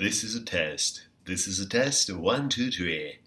This is a test. This is a test. One, two, three.